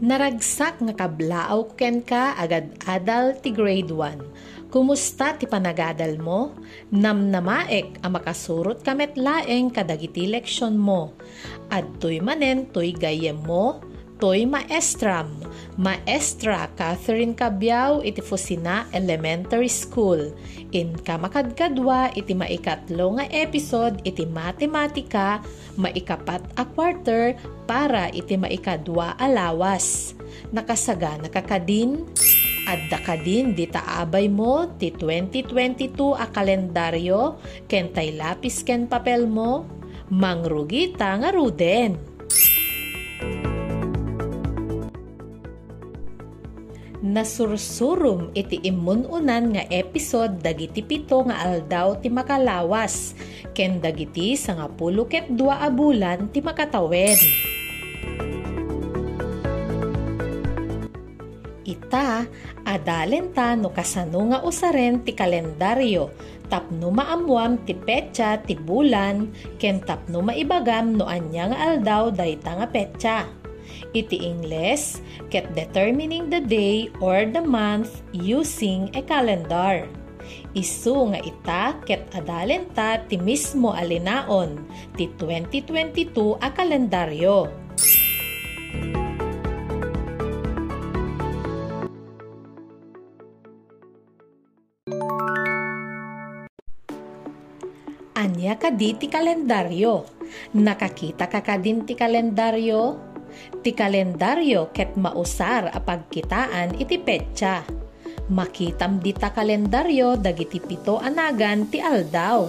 Naragsak nga kablaaw ken ka agad adal ti grade 1. Kumusta ti panagadal mo? Namnamaek a makasurot kamet laeng kadagiti leksyon mo. Adtoy manen toy gayem mo, toy maestram. Maestra Catherine Cabiao iti Fusina Elementary School. In kamakadkadwa iti maikatlo nga episode iti matematika, maikapat a quarter para iti maikadwa alawas. Nakasaga nakakadin, adda ka din di taabay mo ti 2022 a kalendaryo ken tay lapis ken papel mo, mangrugi ta nga ruden. Nasursurum iti imununan nga episode dagiti pito nga aldaw ti makalawas ken dagiti sa nga pulo ket dua a bulan ti makatawen. Ita, adalen ta no kasano nga usaren ti kalendaryo tapno maamuam ti petsa ti bulan ken tapno maibagam no anya nga aldaw dayta nga petsa iti Ingles, ket determining the day or the month using a calendar. Isu nga ita ket adalen ta ti mismo alinaon ti 2022 a kalendaryo. Anya ka di ti kalendaryo? Nakakita ka ka din ti kalendaryo? Ti kalendaryo ket mausar a pagkitaan iti petsa. Makitam di kalendaryo dagiti pito anagan ti aldaw.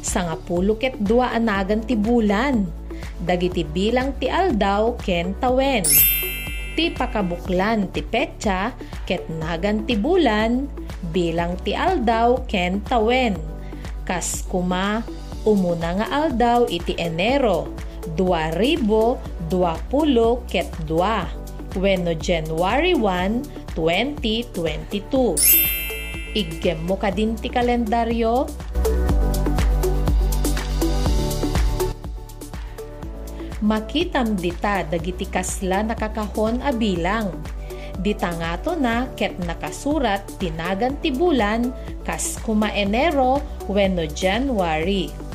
Sangapulo ket dua anagan ti bulan. Dagiti bilang ti aldaw ken tawen. Ti pakabuklan ti petsa ket nagan ti bulan bilang ti aldaw ken tawen. Kas kuma umuna nga aldaw iti Enero 2020 ket 2 wenno January 1, 2022. Iggem mo ka din ti kalendaryo? Makitam dita dagiti kasla nakakahon a bilang. Dita nga to na ket nakasurat tinagan ti bulan kas kuma Enero wenno January.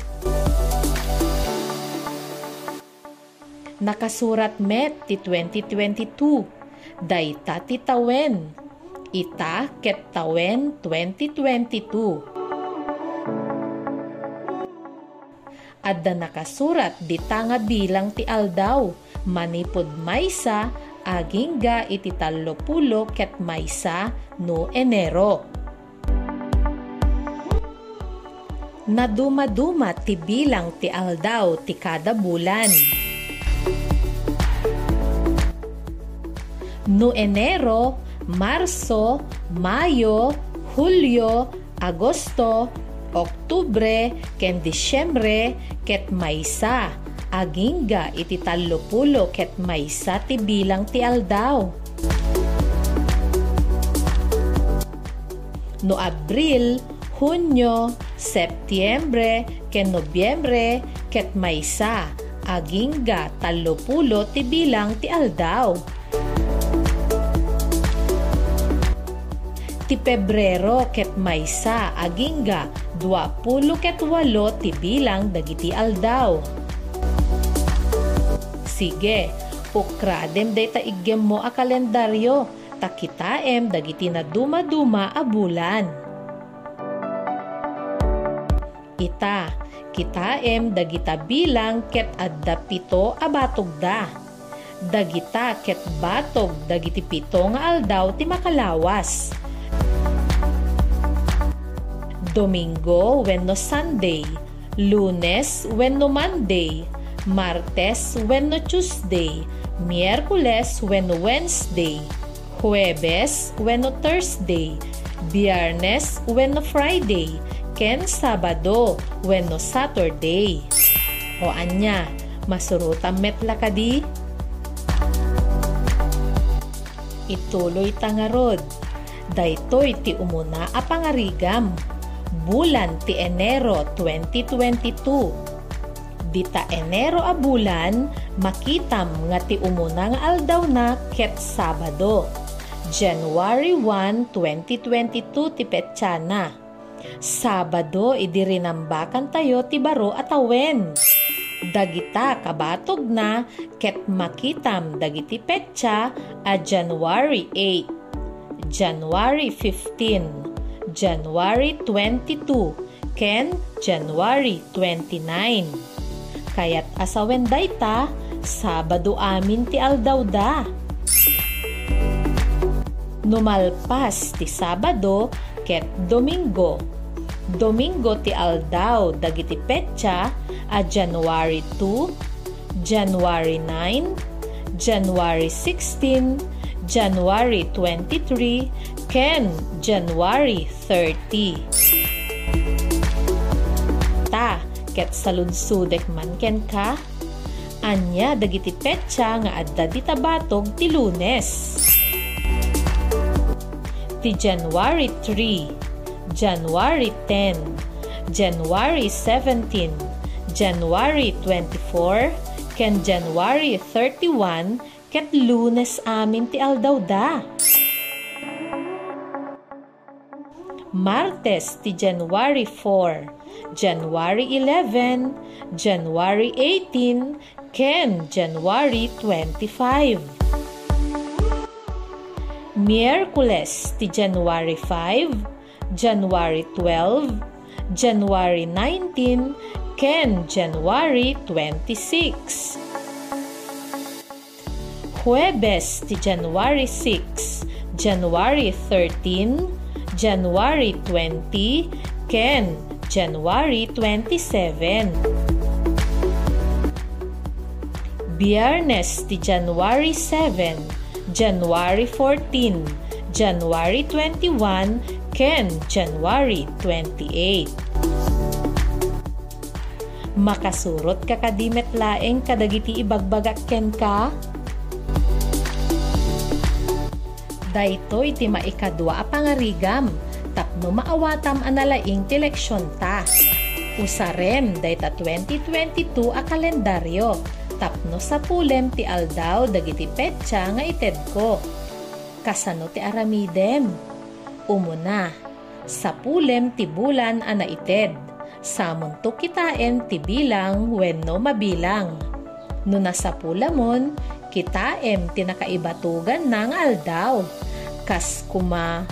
Nakasurat met ti 2022. Dayta ti tawen. Ita ket tawen 2022. Adda nakasurat dita nga bilang ti aldaw. Manipod maysa agingga iti tallopulo ket maysa no Enero. Naduma-duma ti bilang ti aldaw ti kada bulan no Enero, Marso, Mayo, Hulyo, Agosto, Oktubre, ken Disyembre, ket maysa. Agingga iti tallupulo ket maysa ti bilang ti aldaw. No Abril, Hunyo, Setyembre, ken Nobyembre, ket maysa. Agingga tallupulo ti bilang ti aldaw ti Pebrero ket maysa agingga 20 ket walo ti bilang dagiti aldaw. Sige, ukradem day ta iggem mo a kalendaryo, takitaem dagiti na duma-duma a bulan. Ita, kitaem dagita bilang ket adda pito a batogda. Dagita ket batog dagiti pito nga aldaw ti makalawas. Domingo wenno Sunday, Lunes wenno Monday, Martes wenno Tuesday, Miyerkules wenno Wednesday, Huwebes wenno Thursday, Biyernes wenno Friday, ken Sabado wenno Saturday. O anya, masurutan metla kadi? Ituloy tangarod. Daytoy ti umuna a pangarigam bulan ti Enero 2022. Dita Enero a bulan, makitam nga ti umuna nga aldaw na ket Sabado. January 1, 2022 ti Petsana. Sabado idirinambakan tayo ti baro at awen. Dagita kabatog na ket makitam dagiti petsa a January 8, January 15, January 22, ken January 29. Kayat asawen dayta, Sabado amin ti aldawda. Numalpas ti Sabado ket Domingo. Domingo ti aldaw dagiti petsa a January 2, January 9, January 16, January 23, ken January 30. Ta, ket saludsudek man ken ka, anya dagiti petsa nga adda di tabatog ti lunes ti January 3, January 10, January 17, January 24, ken January 31, ket lunes amin ti aldawda. Martes ti January 4, January 11, January 18, ken January 25. Miyerkules ti January 5, January 12, January 19, ken January 26. Huwebes ti January 6, January 13, January 20, ken January 27. Biyernes ti January 7, January 14, January 21, ken January 28. Makasurot ka kadimet laeng kadagiti ibagbagak ken ka? Dayto iti maikadwa a pangarigam tapno maawatam analaing ti leksyon ta. Usarem dayta 2022 a kalendaryo tapno sa pulem ti aldaw dagiti petsa nga ited ko. Kasano ti aramidem? Umuna, sa pulem ti bulan ana ited. Samon to kitaen ti bilang wenno mabilang. No nasa pulamon, kitaem ti nakaibatugan ng aldaw. Kas kuma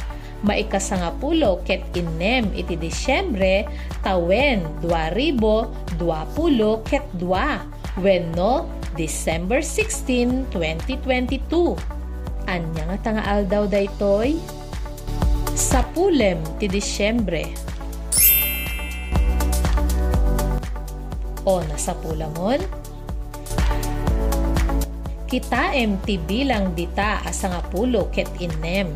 maikasanga pulo ket inem iti Disyembre tawen 2020 ket 2 wenno December 16, 2022. Anya nga tanga aldaw daytoy? Sa pulem ti Disyembre. O nasa pulamon? Kitaem ti bilang dita asa nga pulo ket inem.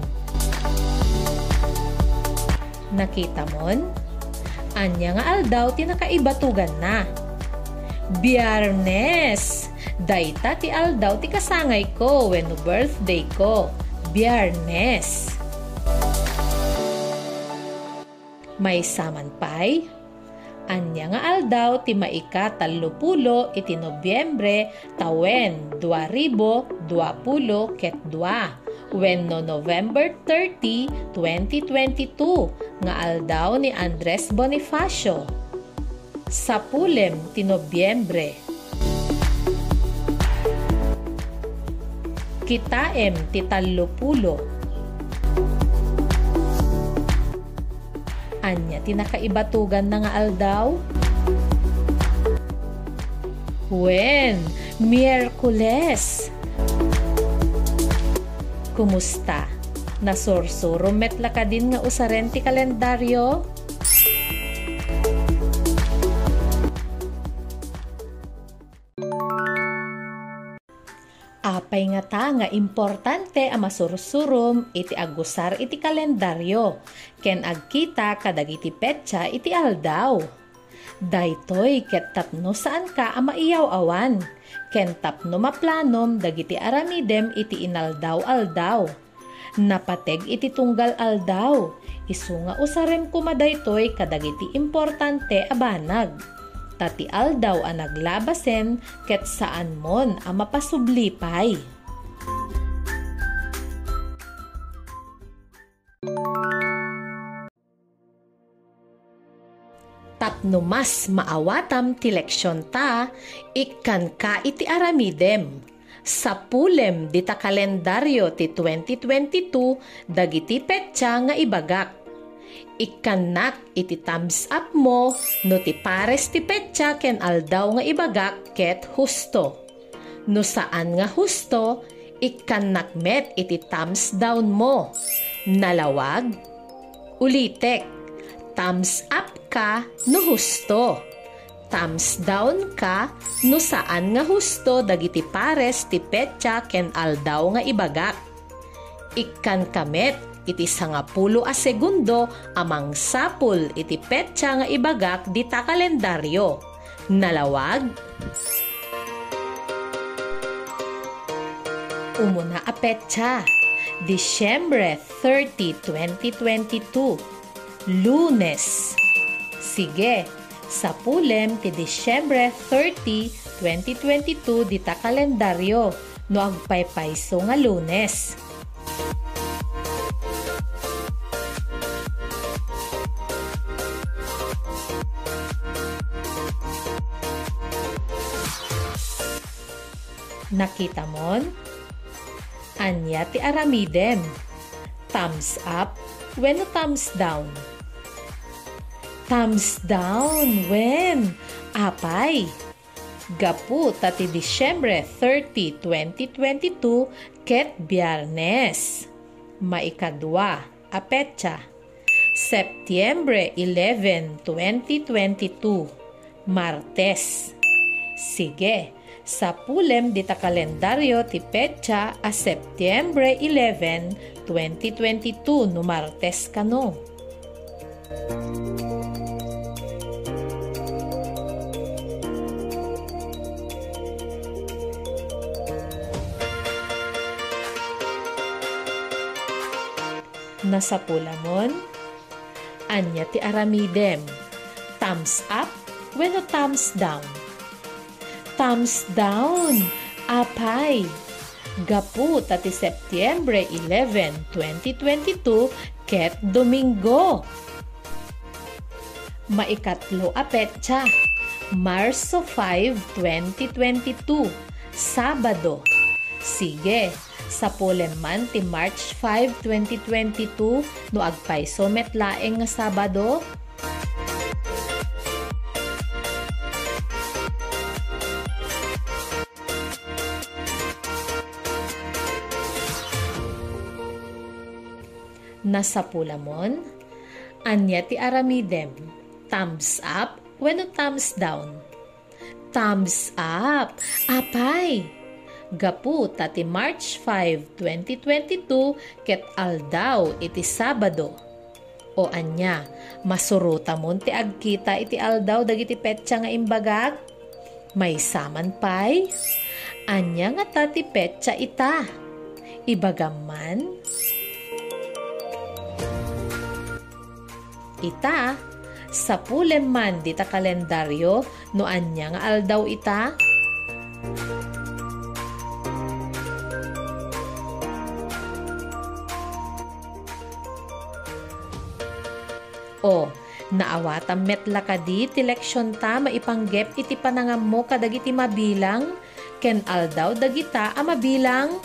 Nakita mon? Anya nga aldaw ti nakaibatugan na Biyernes. Dayta ti aldaw ti kasangay ko when birthday ko. Biyernes. May samanpay. Anya nga aldaw ti maika talupulo iti Nobyembre tawen 2020 ket 2 when no November 30, 2022 nga aldaw ni Andres Bonifacio sa pulem ti Nobyembre. Kitaem ti tallupulo. Anya ti nakaibatugan na nga aldaw? When? Miyerkules. Kumusta? Nasursuro metla ka din nga usaren ti kalendaryo? Apay nga ta nga importante a masursurum iti agusar iti kalendaryo ken agkita kadagiti petsa iti aldaw. Daytoy ket tapno saan ka a maiyaw awan ken tapno maplanom dagiti aramidem iti inaldaw aldaw. Napateg iti tunggal aldaw isu nga usarem kumadaytoy kadagiti importante a banag. Tati aldaw ang naglabasen ket saan mon ang mapasublipay. Tapno mas maawatam ti leksyon ta, ikan ka iti aramidem. Sa pulem dita kalendaryo ti 2022 dagiti petsa nga ibagak ikanak iti thumbs up mo no ti pares ti petsa ken aldaw nga ibagak ket husto. No saan nga husto, ikanak met iti thumbs down mo. Nalawag, ulitek, thumbs up ka no husto. Thumbs down ka no saan nga husto dagiti pares ti petsa ken aldaw nga ibagak. Ikan kamet iti sangapulo a segundo amang sapul iti petsa nga ibagak dita kalendaryo. Nalawag? Umuna a petsa. Disyembre 30, 2022. Lunes. Sige, sa pulem ti Disyembre 30, 2022 dita kalendaryo no agpaypayso nga lunes. Nakita mon? Anya ti aramiden. Thumbs up when thumbs down. Thumbs down when? Apay. Gapu tati Disyembre 30, 2022 ket Biyernes. Maikadwa, apetsa. Setyembre 11, 2022, Martes. Sige, sa pulem dita kalendaryo ti petsa a Setyembre 11, 2022 no Martes kano. Nasa pulamon, anya ti aramidem, thumbs up when no thumbs down thumbs down. Apay. Gapu tati Setyembre 11, 2022 ket Domingo. Maikatlo a petsa. Marso 5, 2022. Sabado. Sige, sa poleman ti March 5, 2022 no agpayso metlaeng nga Sabado, nasa pulamon, anya ti aramidem, thumbs up when thumbs down. Thumbs up, apay! Gapu tati March 5, 2022 ket aldaw iti Sabado. O anya, masuruta mon ti agkita iti aldaw dagiti petsa nga imbagag? May saman pay? Anya nga tati petsa ita? Ibagaman? Ita. Sa pulem man dita kalendaryo no anya nga aldaw ita. O, naawatan metla kadi ti leksyon ta maipanggep iti panangam mo kadagiti mabilang. Ken aldaw dagita a mabilang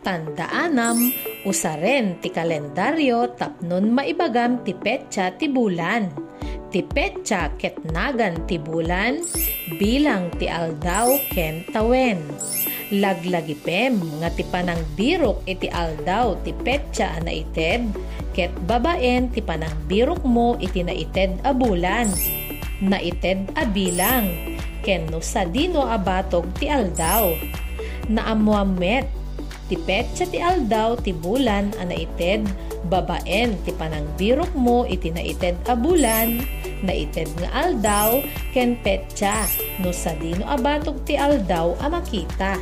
Tandaanam, usaren ti kalendaryo tapnon maibagam ti petsa ti bulan. Ti petsa ket nagan ti bulan, bilang ti aldaw ken tawen. Laglagipem nga ti panang birok iti aldaw ti petsa na ited, ket babaen ti panang birok mo iti naited a bulan. Naited a bilang, ken no sa dino abatog ti aldaw. Naamuamet ti petsa ti aldaw ti bulan ana ited babaen ti panang birok mo iti naited a bulan Naited nga aldaw ken petsa no sa dino abatog ti aldaw a makita.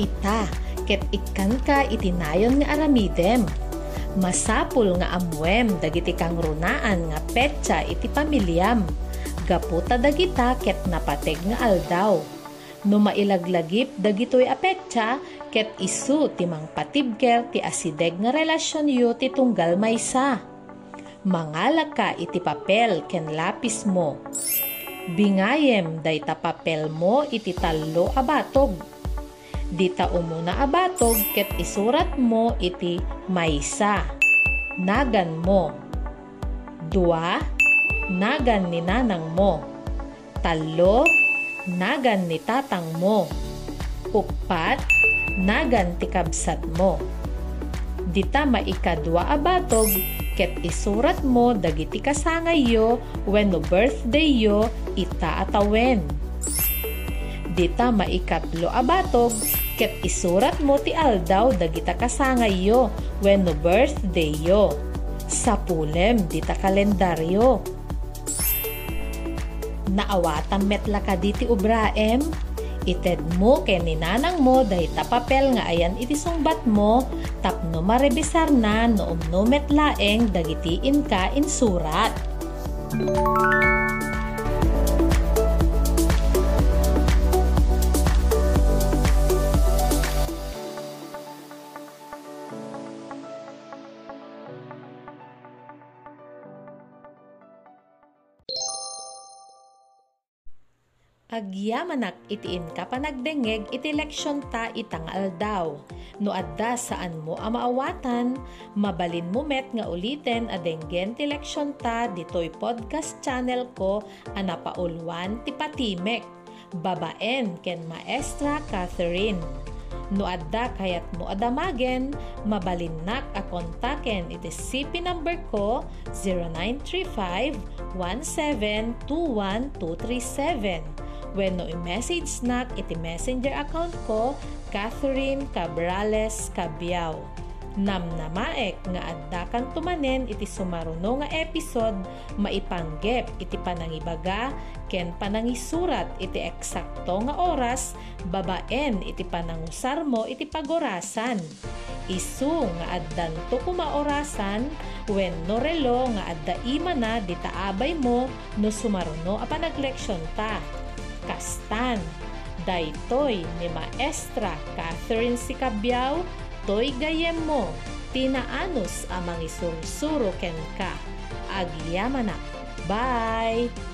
Ita, ket ikkan ka itinayon nga aramidem. Masapul nga amwem dagiti kang runaan nga petsa iti pamilyam. Gaputa dagita ket napateg nga aldaw. No mailaglagip dagitoy a petsa ket isu timang patibker ti asideg nga relasyon yu ti tunggal maysa. Mangalag ka iti papel ken lapis mo. Bingayem dayta papel mo iti tallo a batog. Dita umuna a batog ket isurat mo iti maysa. Nagan mo. Dua, nagan ni nanang mo. Talo, nagan ni tatang mo. Ukpat, nagan ti kabsat mo. Dita maikadwa a batog ket isurat mo dagiti kasangay yo when no birthday yo ita atawen. Dita maikatlo a batog ket isurat mo ti aldaw dagita kasangay yo when no birthday yo. Sa pulem dita kalendaryo. Naawatan metla ka diti ubraem, ited mo kay ninanang mo dahita papel nga ayan iti sungbat mo tapno marebisar na no umno metlaeng dagitiin ka in surat. Agyamanak itiin ka panagdengeg iti leksyon ta itangal daw. No adda saan mo amaawatan, mabalin mo met nga uliten adenggen ti leksyon ta ditoy podcast channel ko anapaulwan ti Patimek. Babaen ken Maestra Catherine. No adda kayat mo adamagen, mabalinnak a kontaken iti CP number ko 0935 1721237 When no i-message nak iti messenger account ko, Catherine Cabrales Cabiao. Nam namaek nga addakan tumanen iti sumaruno nga episode maipanggep iti panangibaga ken panangisurat iti eksakto nga oras babaen iti panangusar mo iti pagorasan. Isu nga addan to kumaorasan when no relo nga adda ima na ditaabay mo no sumaruno a panagleksyon ta kastan. Daytoy ni Maestra Catherine Sicabiao, toy gayem mo, tinaanos amang isursuro ken ka. Agyamanak. Bye!